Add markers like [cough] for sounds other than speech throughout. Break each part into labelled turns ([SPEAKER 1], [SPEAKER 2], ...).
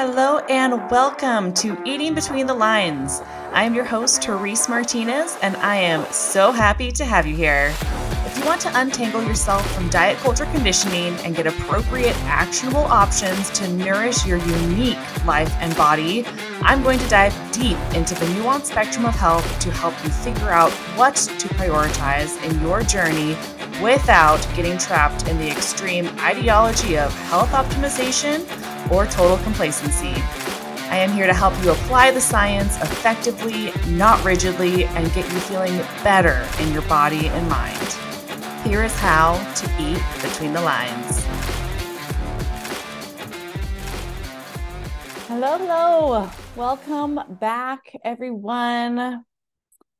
[SPEAKER 1] Hello and welcome to Eating Between the Lines. I am your host, Therese Martinez, and I am so happy to have you here. If you want to untangle yourself from diet culture conditioning and get appropriate, actionable options to nourish your unique life and body, I'm going to dive deep into the nuanced spectrum of health to help you figure out what to prioritize in your journey without getting trapped in the extreme ideology of health optimization or total complacency. I am here to help you apply the science effectively, not rigidly, and get you feeling better in your body and mind. Here is how to eat between the lines. Hello, hello. Welcome back, everyone.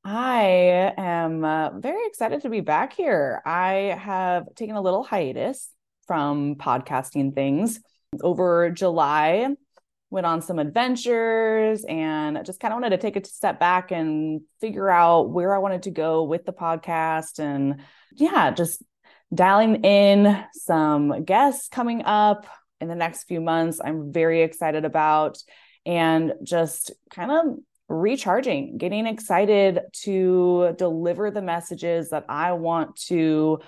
[SPEAKER 1] I am uh, very excited to be back here. I have taken a little hiatus from podcasting things over July, went on some adventures and just kind of wanted to take a step back and figure out where I wanted to go with the podcast. And yeah, just dialing in some guests coming up in the next few months. I'm very excited about and just kind of recharging, getting excited to deliver the messages that I want to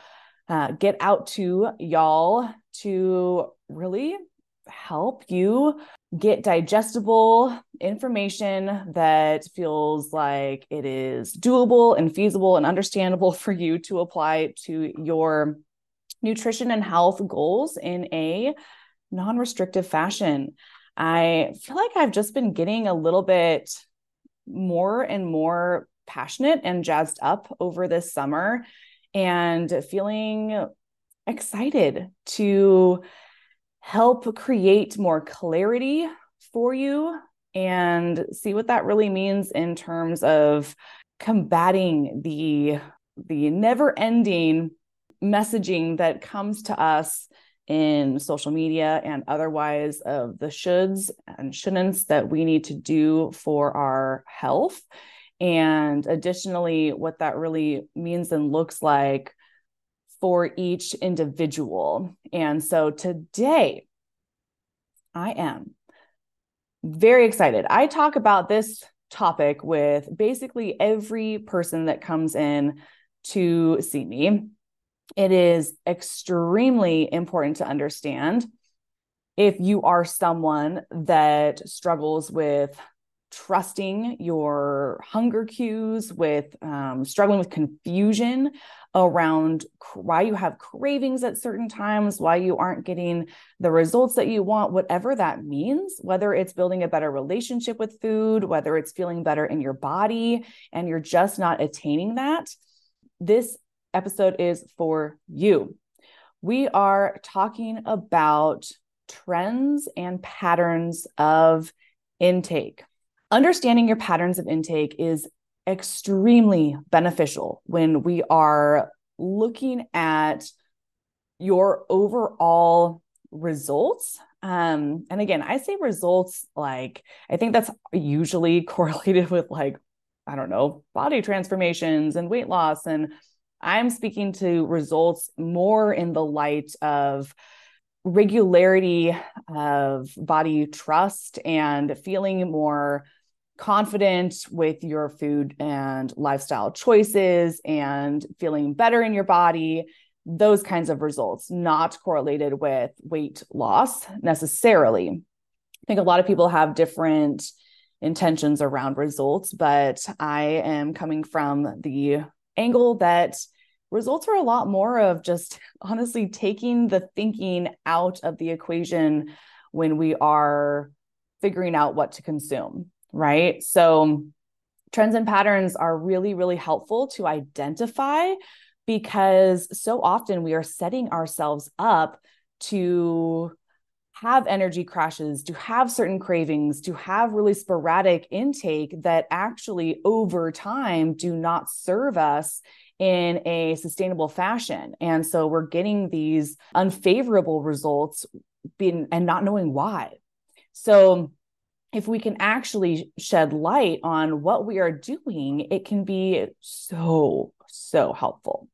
[SPEAKER 1] uh, get out to y'all to really help you get digestible information that feels like it is doable and feasible and understandable [laughs] for you to apply to your nutrition and health goals in a non restrictive fashion. I feel like I've just been getting a little bit more and more passionate and jazzed up over this summer and feeling excited to help create more clarity for you and see what that really means in terms of combating the the never ending messaging that comes to us in social media and otherwise of the shoulds and shouldn'ts that we need to do for our health. And additionally what that really means and looks like for each individual. And so today, I am very excited. I talk about this topic with basically every person that comes in to see me. It is extremely important to understand if you are someone that struggles with trusting your hunger cues, with um, struggling with confusion around why you have cravings at certain times, why you aren't getting the results that you want, whatever that means, whether it's building a better relationship with food, whether it's feeling better in your body, and you're just not attaining that. This episode is for you. We are talking about trends and patterns of intake. Understanding your patterns of intake is extremely beneficial when we are looking at your overall results. Um, and again, I say results like I think that's usually [laughs] correlated with like, I don't know, body transformations and weight loss. And I'm speaking to results more in the light of regularity of body trust and feeling more confident with your food and lifestyle choices and feeling better in your body, those kinds of results, not correlated with weight loss necessarily. I think a lot of people have different intentions around results, but I am coming from the angle that results are a lot more of just honestly taking the thinking out of the equation when we are figuring out what to consume right? So trends and patterns are really, really helpful to identify because so often we are setting ourselves up to have energy crashes, to have certain cravings, to have really sporadic intake that actually over time do not serve us in a sustainable fashion. And so we're getting these unfavorable results being and not knowing why. So if we can actually shed light on what we are doing, it can be so, so helpful.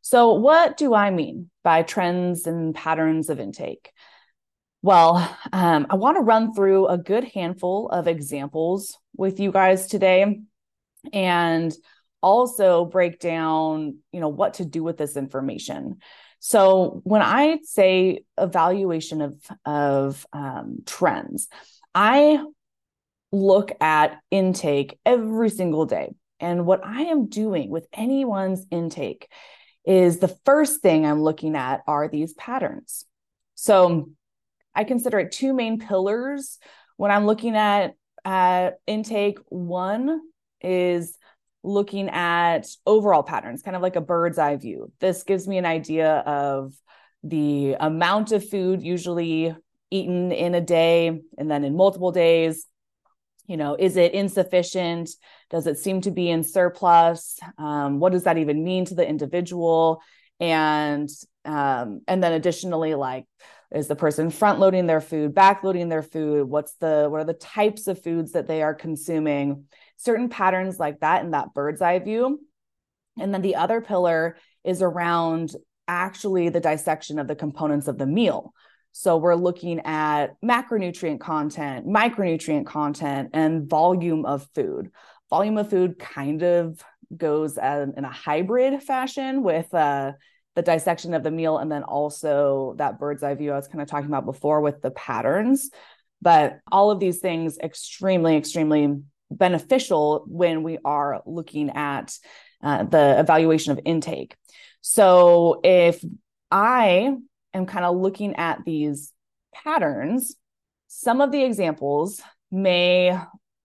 [SPEAKER 1] So, what do I mean by trends and patterns of intake? Well, um, I want to run through a good handful of examples with you guys today and also break down, you know, what to do with this information. So when I say evaluation of of um, trends, I look at intake every single day. And what I am doing with anyone's intake is the first thing I'm looking at are these patterns. So I consider it two main pillars when I'm looking at, at intake. One is looking at overall patterns, kind of like a bird's eye view. This gives me an idea of the amount of food usually eaten in a day and then in multiple days. You know, is it insufficient? Does it seem to be in surplus? Um, what does that even mean to the individual? And um, and then additionally, like is the person front loading their food back loading their food what's the what are the types of foods that they are consuming certain patterns like that in that bird's eye view and then the other pillar is around actually the dissection of the components of the meal so we're looking at macronutrient content micronutrient content and volume of food volume of food kind of goes in a hybrid fashion with uh, the dissection of the meal and then also that bird's eye view I was kind of talking about before with the patterns. But all of these things extremely, extremely beneficial when we are looking at uh, the evaluation of intake. So if I am kind of looking at these patterns, some of the examples may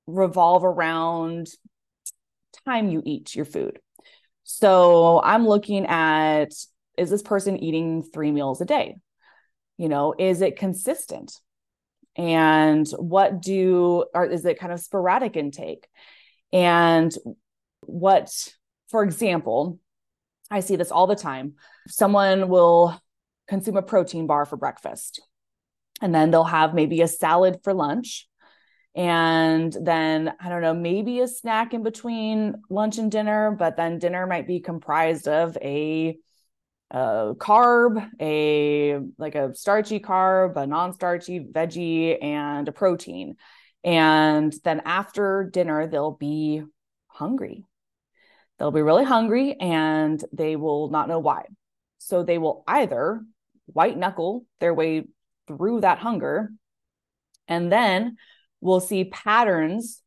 [SPEAKER 1] revolve around time you eat your food. So I'm looking at is this person eating three meals a day? You know, is it consistent? And what do, or is it kind of sporadic intake? And what, for example, I see this all the time. Someone will consume a protein bar for breakfast, and then they'll have maybe a salad for lunch. And then, I don't know, maybe a snack in between lunch and dinner, but then dinner might be comprised of a a carb, a like a starchy carb, a non-starchy veggie, and a protein. And then after dinner, they'll be hungry. They'll be really hungry and they will not know why. So they will either white knuckle their way through that hunger, and then we'll see patterns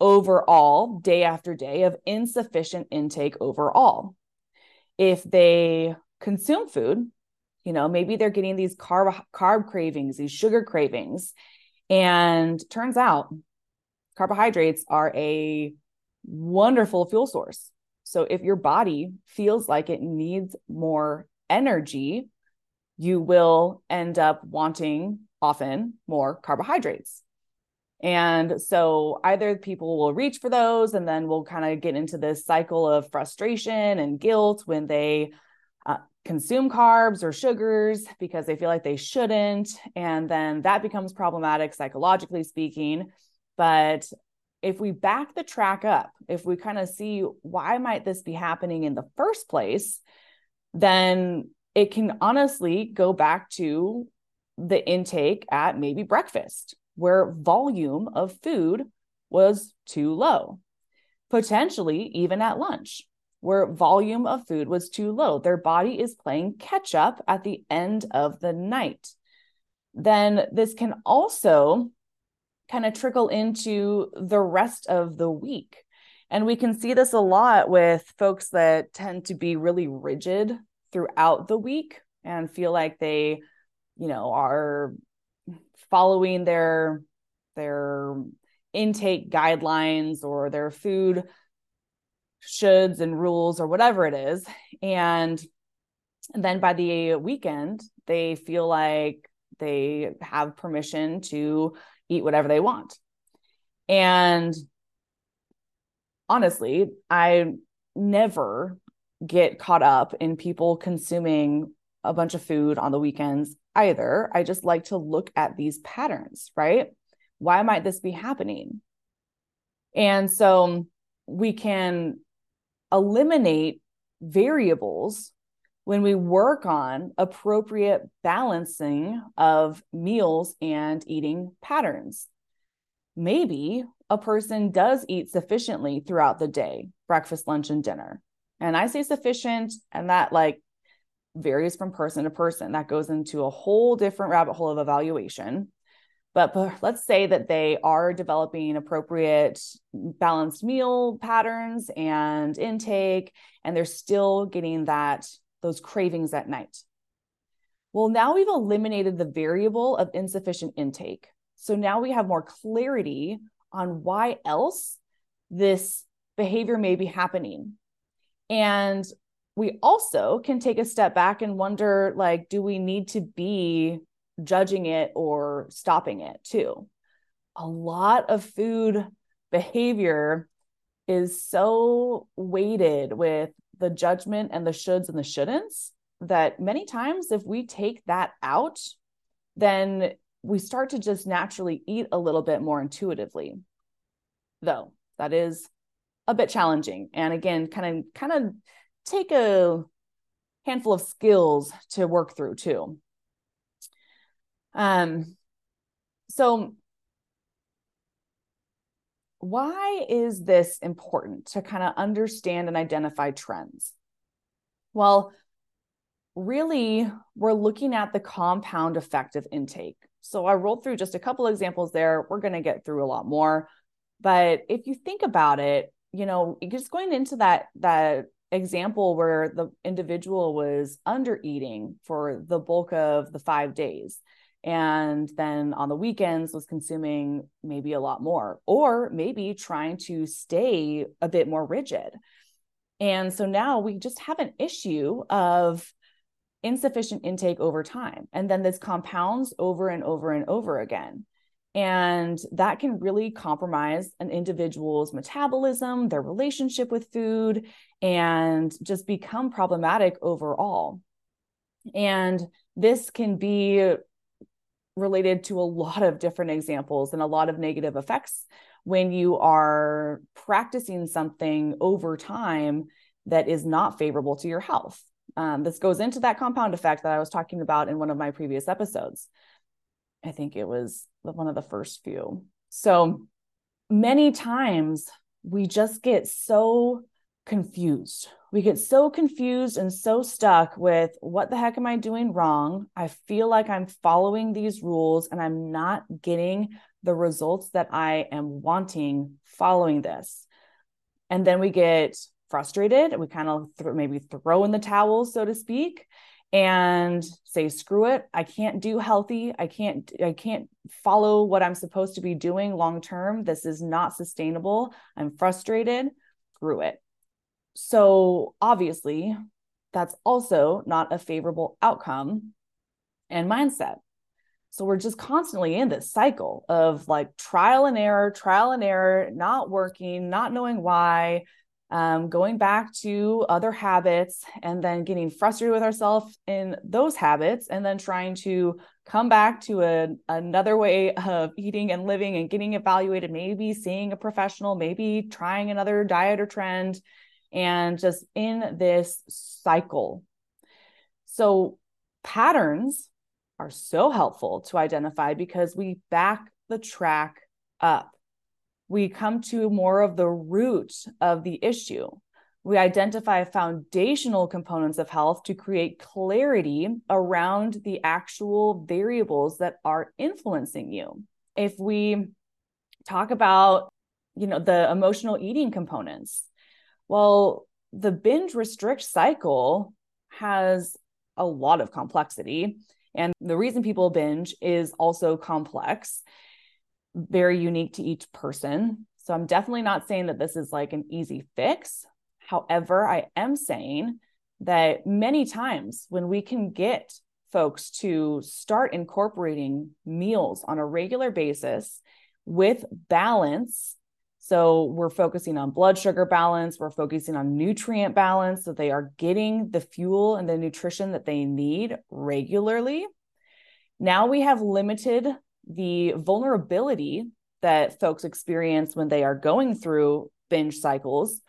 [SPEAKER 1] overall, day after day, of insufficient intake overall. If they consume food you know maybe they're getting these carb carb cravings these sugar cravings. And turns out carbohydrates are a wonderful fuel source. So if your body feels like it needs more energy you will end up wanting often more carbohydrates and so either people will reach for those and then we'll kind of get into this cycle of frustration and guilt when they uh, consume carbs or sugars because they feel like they shouldn't. And then that becomes problematic psychologically speaking. But if we back the track up, if we kind of see why might this be happening in the first place, then it can honestly go back to the intake at maybe breakfast, where volume of food was too low, potentially even at lunch where volume of food was too low. Their body is playing catch up at the end of the night. Then this can also kind of trickle into the rest of the week. And we can see this a lot with folks that tend to be really rigid throughout the week and feel like they, you know, are following their their intake guidelines or their food shoulds and rules or whatever it is. And, then by the weekend they feel like they have permission to eat whatever they want. And honestly i never get caught up in people consuming a bunch of food on the weekends either i just like to look at these patterns right why might this be happening and so we can eliminate variables when we work on appropriate balancing of meals and eating patterns. Maybe a person does eat sufficiently throughout the day breakfast, lunch, and dinner. And I say sufficient, and that like varies from person to person. That goes into a whole different rabbit hole of evaluation. But, but let's say that they are developing appropriate balanced meal patterns and intake, and they're still getting that those cravings at night. Well, now we've eliminated the variable of insufficient intake. So now we have more clarity on why else this behavior may be happening. And we also can take a step back and wonder like do we need to be judging it or stopping it too? A lot of food behavior is so weighted with the judgment and the shoulds and the shouldn'ts that many times if we take that out then we start to just naturally eat a little bit more intuitively. Though that is a bit challenging and again kind of kind of take a handful of skills to work through too. Um, so why is this important to kind of understand and identify trends? Well, really, we're looking at the compound effect of intake. So I rolled through just a couple examples there. We're going to get through a lot more. But if you think about it, you know, just going into that that example where the individual was under eating for the bulk of the five days and then on the weekends was consuming maybe a lot more or maybe trying to stay a bit more rigid. And so now we just have an issue of insufficient intake over time. And then this compounds over and over and over again and that can really compromise an individual's metabolism, their relationship with food, and just become problematic overall. And this can be related to a lot of different examples and a lot of negative effects when you are practicing something over time that is not favorable to your health. Um, this goes into that compound effect that I was talking about in one of my previous episodes. I think it was one of the first few. So many times we just get so confused. We get so confused and so stuck with what the heck am I doing wrong? I feel like I'm following these rules and I'm not getting the results that I am wanting following this. And then we get frustrated. And we kind of th- maybe throw in the towel, so to speak and say screw it. I can't do healthy. I can't i can't follow what i'm supposed to be doing long term. This is not sustainable. I'm frustrated. Screw it. So obviously that's also not a favorable outcome and mindset. So we're just constantly in this cycle of like trial and error trial and error not working not knowing why um, going back to other habits and then getting frustrated with ourselves in those habits and then trying to come back to a, another way of eating and living and getting evaluated maybe seeing a professional maybe trying another diet or trend and just in this cycle. So patterns are so helpful to identify because we back the track up we come to more of the root of the issue. We identify foundational components of health to create clarity around the actual variables that are influencing you. If we talk about, you know, the emotional eating components, well, the binge restrict cycle has a lot of complexity. And the reason people binge is also complex very unique to each person. So I'm definitely not saying that this is like an easy fix. However, I am saying that many times when we can get folks to start incorporating meals on a regular basis with balance. So we're focusing on blood sugar balance, we're focusing on nutrient balance so they are getting the fuel and the nutrition that they need regularly. Now we have limited the vulnerability that folks experience when they are going through binge cycles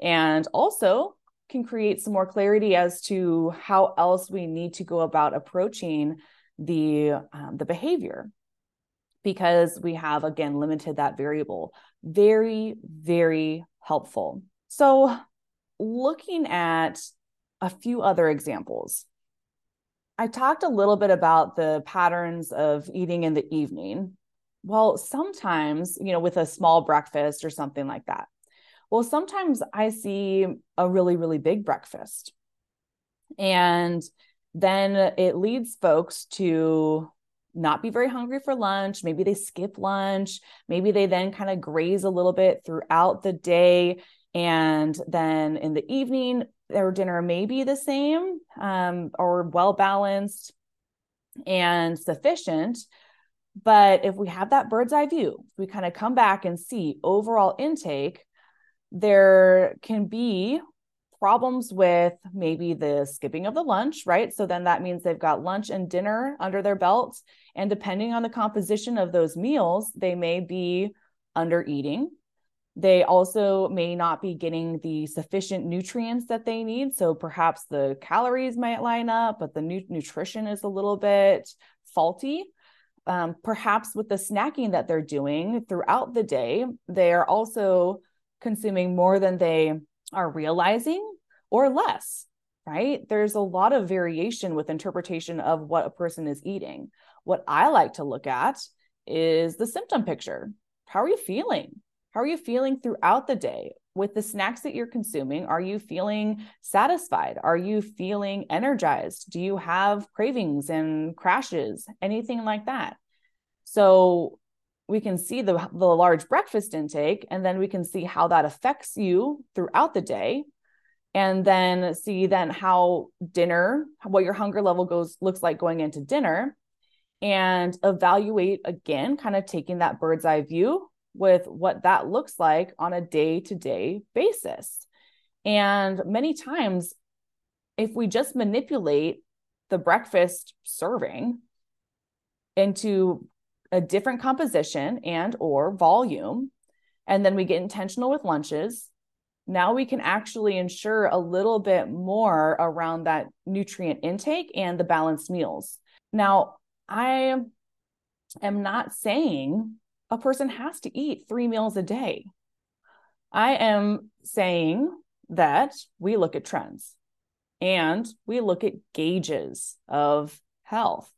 [SPEAKER 1] and also can create some more clarity as to how else we need to go about approaching the um, the behavior. Because we have again limited that variable. Very very helpful. So looking at a few other examples i talked a little bit about the patterns of eating in the evening well sometimes you know with a small breakfast or something like that well sometimes i see a really really big breakfast and then it leads folks to not be very hungry for lunch. Maybe they skip lunch. Maybe they then kind of graze a little bit throughout the day. And then in the evening, their dinner may be the same um, or well balanced and sufficient. But if we have that bird's eye view, we kind of come back and see overall intake, there can be problems with maybe the skipping of the lunch, right? So then that means they've got lunch and dinner under their belts. And depending on the composition of those meals, they may be under eating. They also may not be getting the sufficient nutrients that they need. So perhaps the calories might line up, but the nu- nutrition is a little bit faulty. Um, perhaps with the snacking that they're doing throughout the day, they are also consuming more than they are realizing or less, right? There's a lot of variation with interpretation of what a person is eating. What I like to look at is the symptom picture. How are you feeling? How are you feeling throughout the day? With the snacks that you're consuming, are you feeling satisfied? Are you feeling energized? Do you have cravings and crashes? Anything like that? So we can see the, the large breakfast intake, and then we can see how that affects you throughout the day and then see then how dinner what your hunger level goes looks like going into dinner and evaluate again kind of taking that bird's eye view with what that looks like on a day to day basis and many times if we just manipulate the breakfast serving into a different composition and or volume and then we get intentional with lunches now we can actually ensure a little bit more around that nutrient intake and the balanced meals. Now, I am not saying a person has to eat three meals a day. I am saying that we look at trends and we look at gauges of health.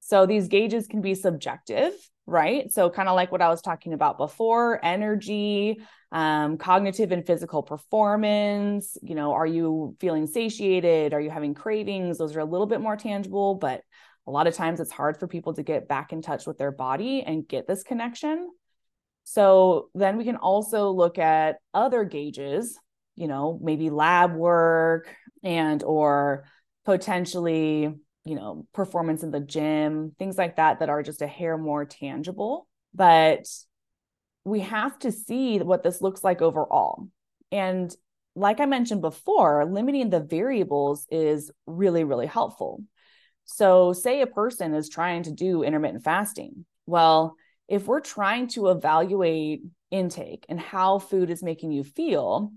[SPEAKER 1] So these gauges can be subjective, right? So, kind of like what I was talking about before energy, um, cognitive and physical performance. You know, are you feeling satiated? Are you having cravings? Those are a little bit more tangible, but a lot of times it's hard for people to get back in touch with their body and get this connection. So then we can also look at other gauges, you know, maybe lab work and or potentially, you know, performance in the gym, things like that that are just a hair more tangible. But we have to see what this looks like overall. And like I mentioned before, limiting the variables is really, really helpful. So, say a person is trying to do intermittent fasting. Well, if we're trying to evaluate intake and how food is making you feel,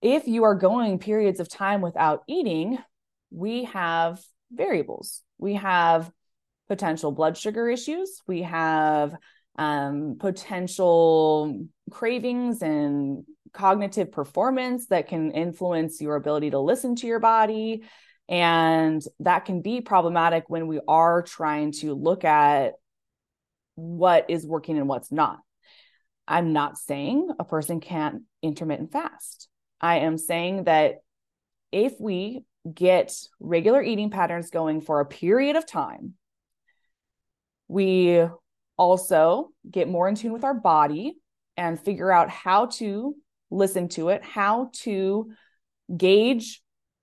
[SPEAKER 1] if you are going periods of time without eating, we have variables. We have potential blood sugar issues. We have um, potential cravings and cognitive performance that can influence your ability to listen to your body. And that can be problematic when we are trying to look at what is working and what's not. I'm not saying a person can't intermittent fast. I am saying that if we get regular eating patterns going for a period of time, we also get more in tune with our body and figure out how to listen to it, how to gauge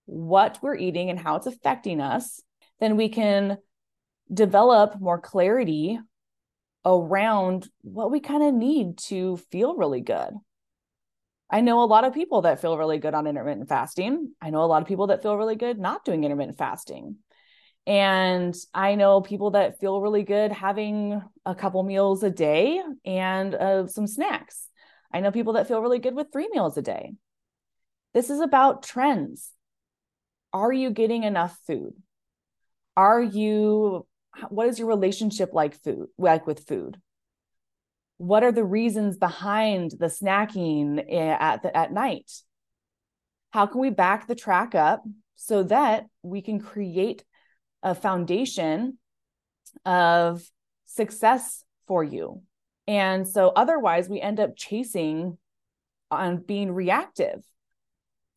[SPEAKER 1] what we're eating and how it's affecting us, then we can develop more clarity around what we kind of need to feel really good. I know a lot of people that feel really good on intermittent fasting. I know a lot of people that feel really good not doing intermittent fasting. And I know people that feel really good having a couple meals a day and uh, some snacks. I know people that feel really good with three meals a day. This is about trends. Are you getting enough food? Are you what is your relationship like food like with food? What are the reasons behind the snacking eh, at the, at night? How can we back the track up so that we can create a foundation of success for you? And so otherwise we end up chasing on being reactive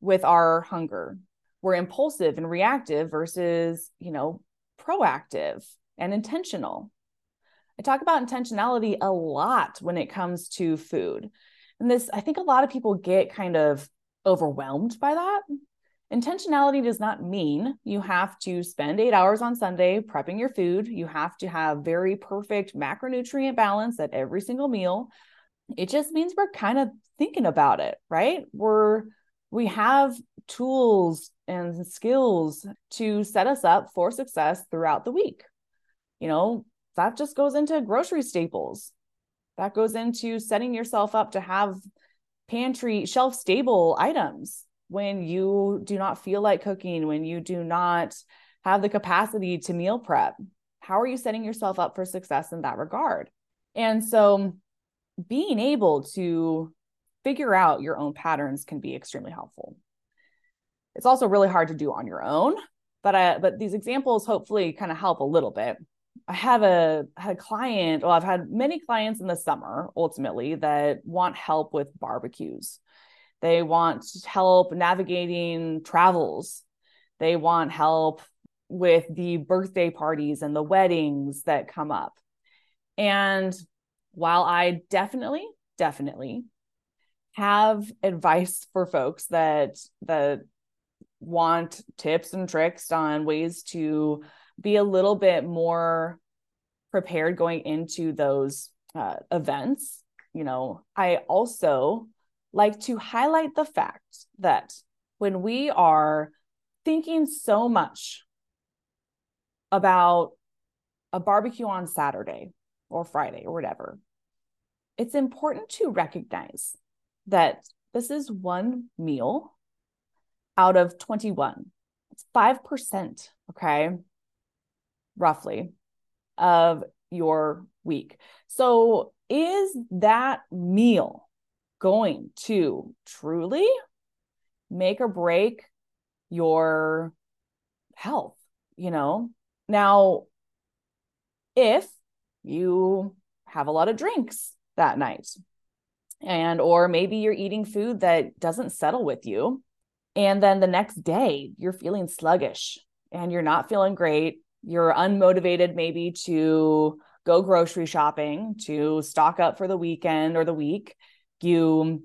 [SPEAKER 1] with our hunger. We're impulsive and reactive versus, you know, proactive and intentional. I talk about intentionality a lot when it comes to food. And this, I think a lot of people get kind of overwhelmed by that. Intentionality does not mean you have to spend eight hours on Sunday prepping your food. You have to have very perfect macronutrient balance at every single meal. It just means we're kind of thinking about it, right? We're we have tools and skills to set us up for success throughout the week. You know, that just goes into grocery staples. That goes into setting yourself up to have pantry shelf stable items when you do not feel like cooking, when you do not have the capacity to meal prep? How are you setting yourself up for success in that regard? And so being able to figure out your own patterns can be extremely helpful. It's also really hard to do on your own, but I, but these examples hopefully kind of help a little bit. I have a a client, well, I've had many clients in the summer ultimately that want help with barbecues. They want help navigating travels. They want help with the birthday parties and the weddings that come up. And while I definitely, definitely have advice for folks that that want tips and tricks on ways to be a little bit more prepared going into those uh, events? You know i also like to highlight the fact that when we are thinking so much about a barbecue on Saturday or Friday or whatever, it's important to recognize that this is one meal out of 21. It's 5%, okay, roughly, of your week. So, is that meal going to truly make or break your health, you know? Now, if you have a lot of drinks that night, and or maybe you're eating food that doesn't settle with you, and then the next day you're feeling sluggish and you're not feeling great, you're unmotivated maybe to go grocery shopping, to stock up for the weekend or the week you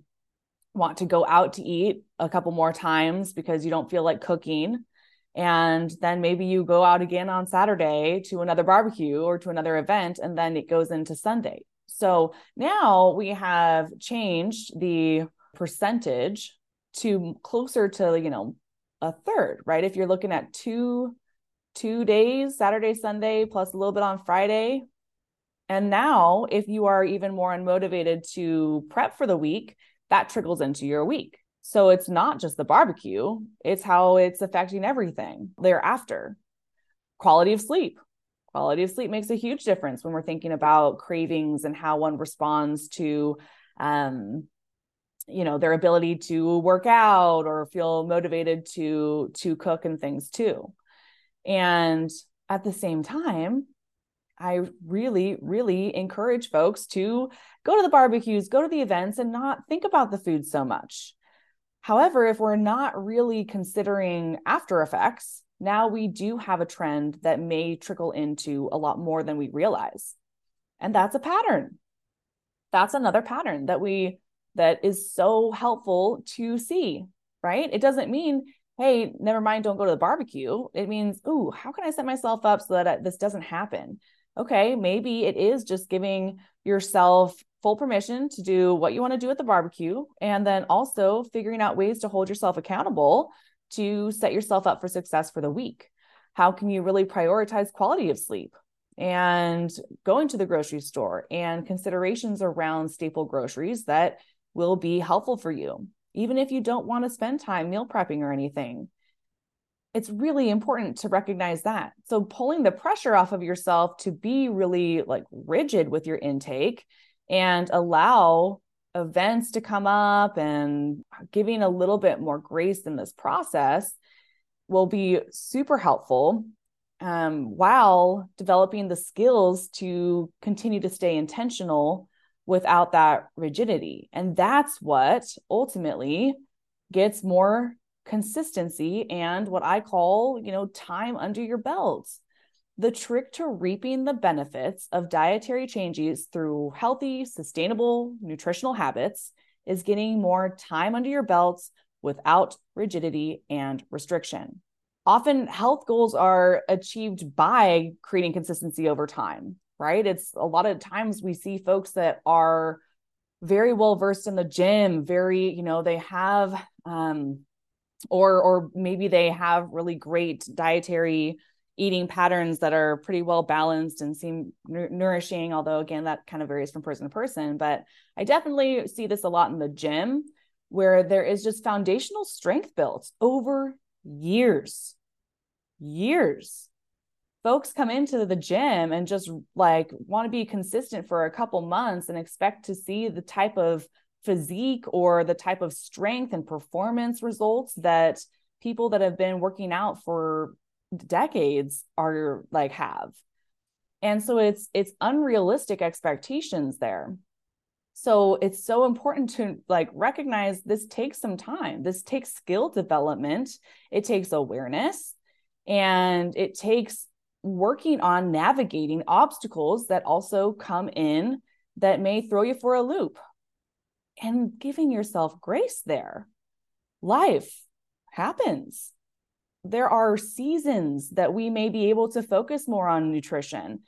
[SPEAKER 1] want to go out to eat a couple more times because you don't feel like cooking and then maybe you go out again on Saturday to another barbecue or to another event and then it goes into Sunday. So now we have changed the percentage to closer to, you know, a third, right? If you're looking at two two days, Saturday, Sunday plus a little bit on Friday, and now, if you are even more unmotivated to prep for the week, that trickles into your week. So it's not just the barbecue, it's how it's affecting everything thereafter. Quality of sleep. Quality of sleep makes a huge difference when we're thinking about cravings and how one responds to um, you know their ability to work out or feel motivated to to cook and things too and at the same time I really, really encourage folks to go to the barbecues, go to the events, and not think about the food so much. However, if we're not really considering after effects, now we do have a trend that may trickle into a lot more than we realize. And that's a pattern. That's another pattern that we that is so helpful to see, right? It doesn't mean hey, never mind, don't go to the barbecue. It means, ooh, how can I set myself up so that uh, this doesn't happen? okay, maybe it is just giving yourself full permission to do what you want to do at the barbecue and then also figuring out ways to hold yourself accountable to set yourself up for success for the week. How can you really prioritize quality of sleep? And going to the grocery store and considerations around staple groceries that will be helpful for you. even if you don't want to spend time meal prepping or anything. It's really important to recognize that. So, pulling the pressure off of yourself to be really like rigid with your intake and allow events to come up and giving a little bit more grace in this process will be super helpful um, while developing the skills to continue to stay intentional without that rigidity. And that's what ultimately gets more consistency and what I call, you know, time under your belt. The trick to reaping the benefits of dietary changes through healthy, sustainable nutritional habits is getting more time under your belts without rigidity and restriction. Often, health goals are achieved by creating consistency over time, right? It's a lot of times we see folks that are very well versed in the gym, very, you know, they have, um, or or maybe they have really great dietary eating patterns that are pretty well balanced and seem nourishing although again that kind of varies from person to person. But i definitely see this a lot in the gym where there is just foundational strength built over years years. Folks come into the gym and just like want to be consistent for a couple months and expect to see the type of physique or the type of strength and performance results that people that have been working out for decades are like have. And so it's it's unrealistic expectations there. So it's so important to like recognize this takes some time. This takes skill development. It takes awareness. And it takes working on navigating obstacles that also come in that may throw you for a loop and giving yourself grace there. Life happens there are seasons that we may be able to focus more on nutrition.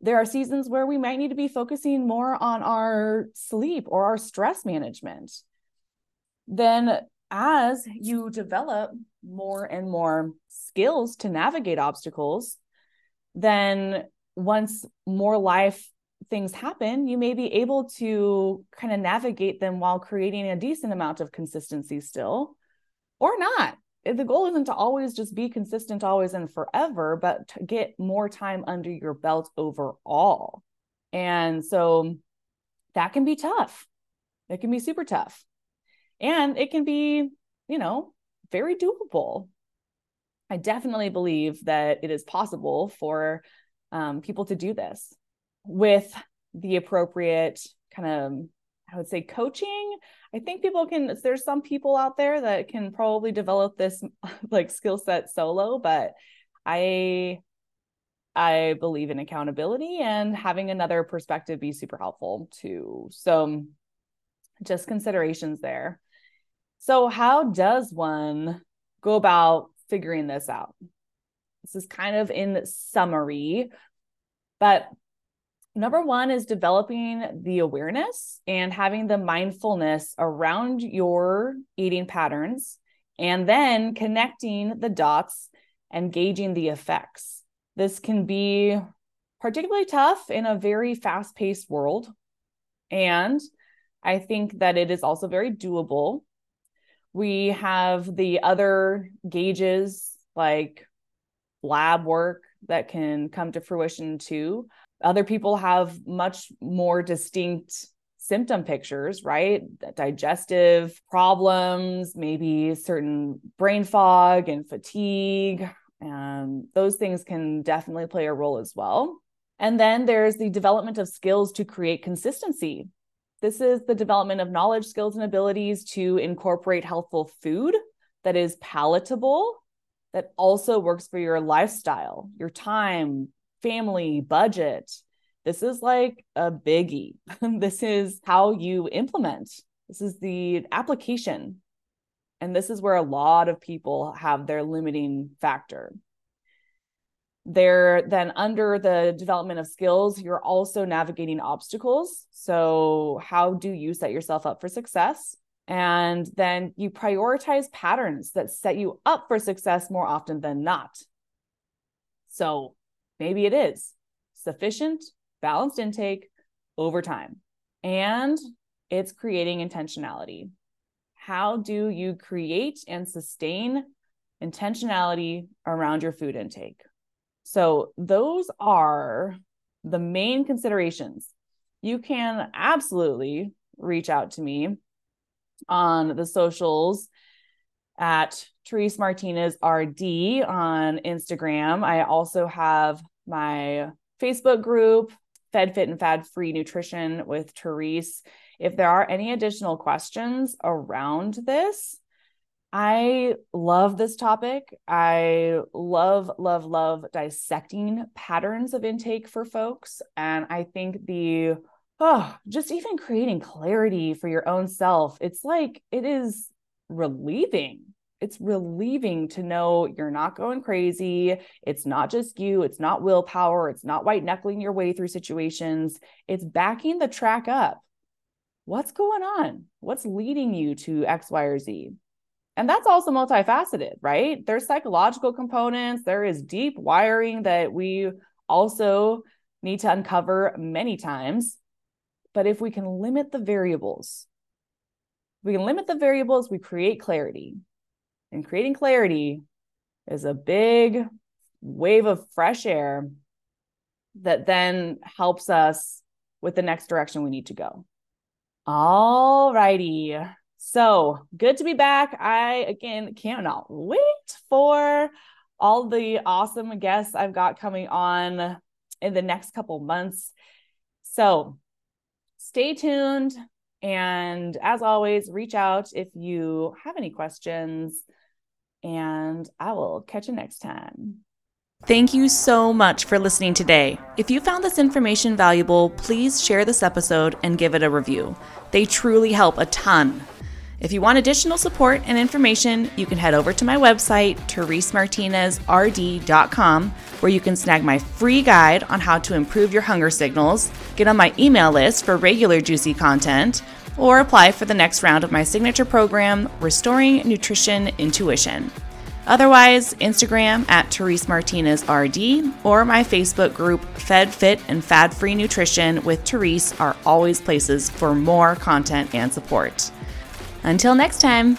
[SPEAKER 1] There are seasons where we might need to be focusing more on our sleep or our stress management. Then, as you develop more and more skills to navigate obstacles, then once more life things happen, you may be able to kind of navigate them while creating a decent amount of consistency still, or not the goal isn't to always just be consistent always and forever, but to get more time under your belt overall. And so that can be tough. It can be super tough. And it can be, you know, very doable. I definitely believe that it is possible for um, people to do this with the appropriate kind of I would say coaching. I think people can, there's some people out there that can probably develop this [laughs] like skill set solo, but I, I believe in accountability and having another perspective be super helpful too. So just considerations there. So, how does one go about figuring this out? This is kind of in summary, but number one is developing the awareness and having the mindfulness around your eating patterns, and then connecting the dots and gauging the effects. This can be particularly tough in a very fast paced world. And I think that it is also very doable. We have the other gauges like lab work that can come to fruition too other people have much more distinct symptom pictures, right? Digestive problems, maybe certain brain fog and fatigue. And those things can definitely play a role as well. And then there's the development of skills to create consistency. This is the development of knowledge, skills, and abilities to incorporate healthful food that is palatable, that also works for your lifestyle, your time, family, budget. This is like a biggie. [laughs] this is how you implement. This is the application. And this is where a lot of people have their limiting factor. They're then under the development of skills, you're also navigating obstacles. So, how do you set yourself up for success? And then you prioritize patterns that set you up for success more often than not. So, Maybe it is sufficient, balanced intake over time. And it's creating intentionality. how do you create and sustain intentionality around your food intake? So, those are the main considerations. You can absolutely reach out to me on the socials at Therese Martinez RD on Instagram. I also have my Facebook group, Fed Fit and Fad Free Nutrition with Therese. If there are any additional questions around this, I love this topic. I love, love, love dissecting patterns of intake for folks. And I think the, oh, just even creating clarity for your own self, it's like it is relieving. It's relieving to know you're not going crazy. It's not just you. It's not willpower. It's not white knuckling your way through situations. It's backing the track up. What's going on? What's leading you to X, Y, or Z? And that's also multifaceted, right? There's psychological components, there is deep wiring that we also need to uncover many times. But if we can limit the variables, we can limit the variables, we create clarity. And creating clarity is a big wave of fresh air that then helps us with the next direction we need to go. All righty. So good to be back. I again cannot wait for all the awesome guests I've got coming on in the next couple months. So stay tuned. And as always, reach out if you have any questions. And I will catch you next time. Thank you so much for listening today. If you found this information valuable, please share this episode and give it a review. They truly help a ton. If you want additional support and information, you can head over to my website, theresemartinezrd.com, where you can snag my free guide on how to improve your hunger signals, get on my email list for regular juicy content, or apply for the next round of my signature program, Restoring Nutrition Intuition. Otherwise, Instagram at Therese Martinez RD or my Facebook group Fed Fit and Fad Free Nutrition with Therese are always places for more content and support. Until next time.